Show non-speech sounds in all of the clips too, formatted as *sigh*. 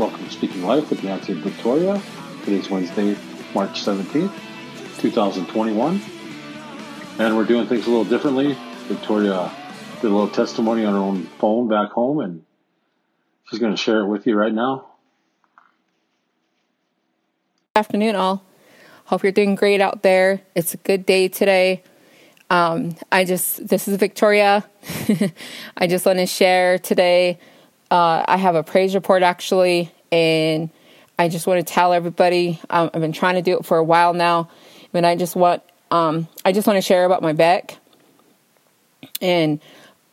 Welcome to Speaking Life with Nancy Victoria. Today's Wednesday, March 17th, 2021. And we're doing things a little differently. Victoria did a little testimony on her own phone back home, and she's going to share it with you right now. Afternoon, all. Hope you're doing great out there. It's a good day today. Um, I just, this is Victoria. *laughs* I just want to share today. Uh, I have a praise report actually, and I just want to tell everybody. Um, I've been trying to do it for a while now, but I just want, um, I just want to share about my back. And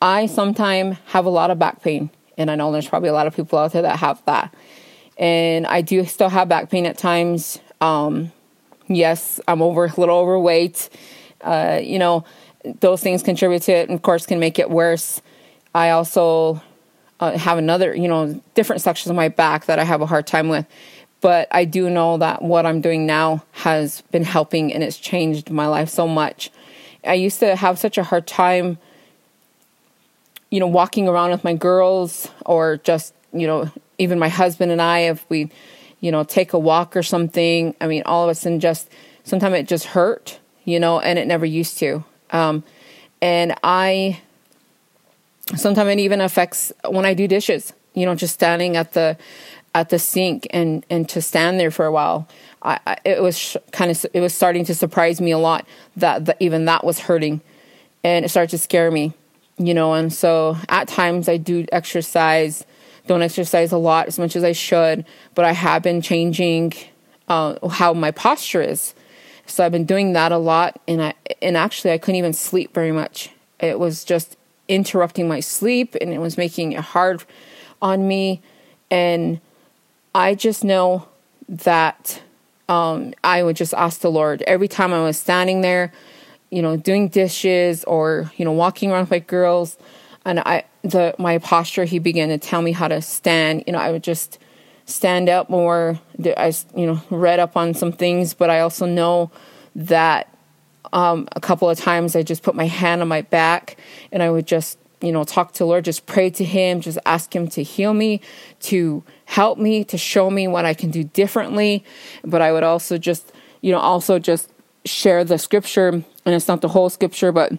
I sometimes have a lot of back pain, and I know there's probably a lot of people out there that have that. And I do still have back pain at times. Um, yes, I'm over a little overweight uh, you know, those things contribute to it and of course can make it worse. I also uh, have another, you know, different sections of my back that I have a hard time with. But I do know that what I'm doing now has been helping and it's changed my life so much. I used to have such a hard time, you know, walking around with my girls or just, you know, even my husband and I, if we, you know, take a walk or something. I mean, all of a sudden, just sometimes it just hurt you know, and it never used to. Um, and I sometimes it even affects when I do dishes. You know, just standing at the at the sink and and to stand there for a while. I, I it was sh- kind of it was starting to surprise me a lot that, that even that was hurting, and it started to scare me. You know, and so at times I do exercise. Don't exercise a lot as much as I should, but I have been changing uh, how my posture is so I've been doing that a lot, and I and actually I couldn't even sleep very much. It was just interrupting my sleep, and it was making it hard on me. And I just know that um, I would just ask the Lord every time I was standing there, you know, doing dishes or you know walking around with my girls, and I the my posture. He began to tell me how to stand. You know, I would just stand up more. I, you know, read up on some things, but I also know that um, a couple of times I just put my hand on my back and I would just, you know, talk to Lord, just pray to Him, just ask Him to heal me, to help me, to show me what I can do differently. But I would also just, you know, also just share the scripture, and it's not the whole scripture, but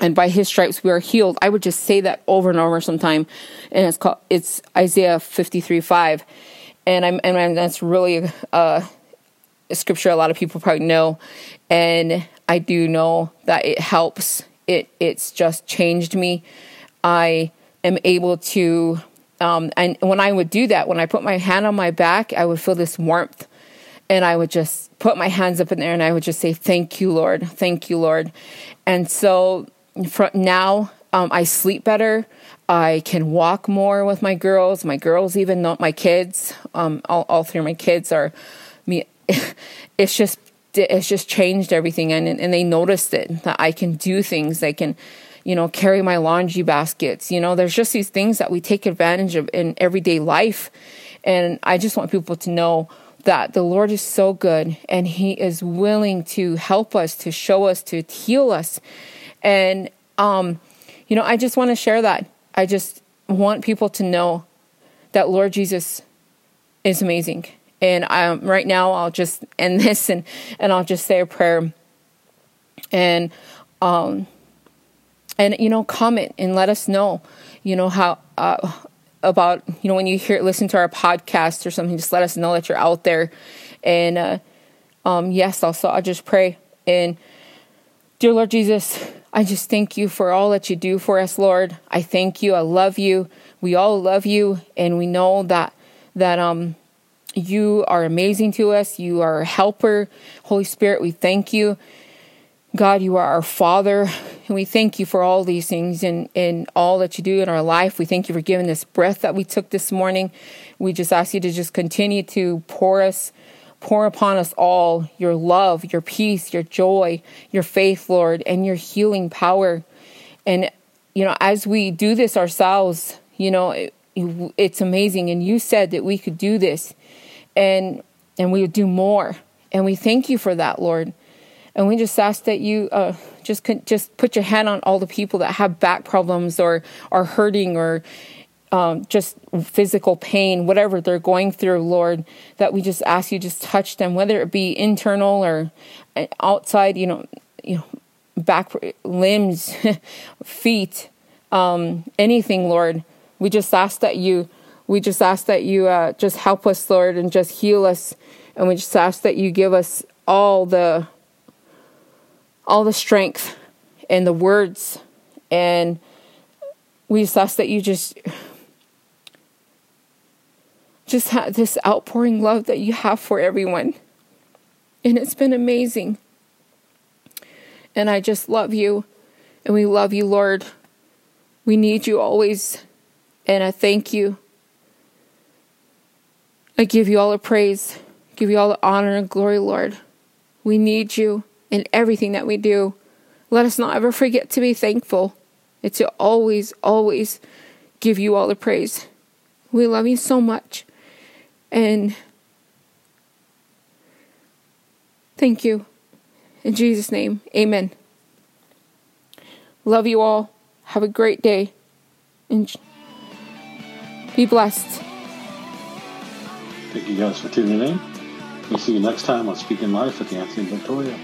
and by his stripes we are healed. I would just say that over and over sometime. And it's called it's Isaiah 53 5. And I'm and that's really uh, scripture a lot of people probably know. And I do know that it helps. It it's just changed me. I am able to um, and when I would do that, when I put my hand on my back, I would feel this warmth. And I would just put my hands up in there and I would just say, Thank you, Lord. Thank you, Lord. And so from now um, I sleep better. I can walk more with my girls. My girls, even not my kids. Um, all, all three of my kids are me. *laughs* It's just it's just changed everything, and and they noticed it that I can do things. I can, you know, carry my laundry baskets. You know, there's just these things that we take advantage of in everyday life, and I just want people to know that the Lord is so good, and He is willing to help us, to show us, to heal us and, um, you know, I just want to share that. I just want people to know that Lord Jesus is amazing. And um, right now, I'll just end *laughs* this and, and I'll just say a prayer. And, um, and you know, comment and let us know, you know, how uh, about you know when you hear listen to our podcast or something, just let us know that you're out there. And uh, um, yes, also I'll just pray and dear Lord Jesus, I just thank you for all that you do for us, Lord. I thank you. I love you. We all love you, and we know that that um you are amazing to us. You are a helper. Holy Spirit, we thank you. God, you are our Father, and we thank you for all these things and, and all that you do in our life. We thank you for giving this breath that we took this morning. We just ask you to just continue to pour us Pour upon us all your love, your peace, your joy, your faith, Lord, and your healing power. And, you know, as we do this ourselves, you know, it, it's amazing. And you said that we could do this and, and we would do more. And we thank you for that, Lord. And we just ask that you uh, just just put your hand on all the people that have back problems or are hurting or um, just physical pain, whatever they're going through, Lord, that we just ask you just touch them, whether it be internal or uh, outside, you know, you know, back limbs, *laughs* feet, um, anything, Lord. We just ask that you, we just ask that you uh, just help us, Lord, and just heal us, and we just ask that you give us all the, all the strength and the words, and we just ask that you just just have this outpouring love that you have for everyone. And it's been amazing. And I just love you. And we love you, Lord. We need you always. And I thank you. I give you all the praise, give you all the honor and glory, Lord. We need you in everything that we do. Let us not ever forget to be thankful and to always, always give you all the praise. We love you so much. And thank you. In Jesus' name, amen. Love you all. Have a great day. And be blessed. Thank you guys for tuning in. We'll see you next time on Speaking Life with Anthony Victoria.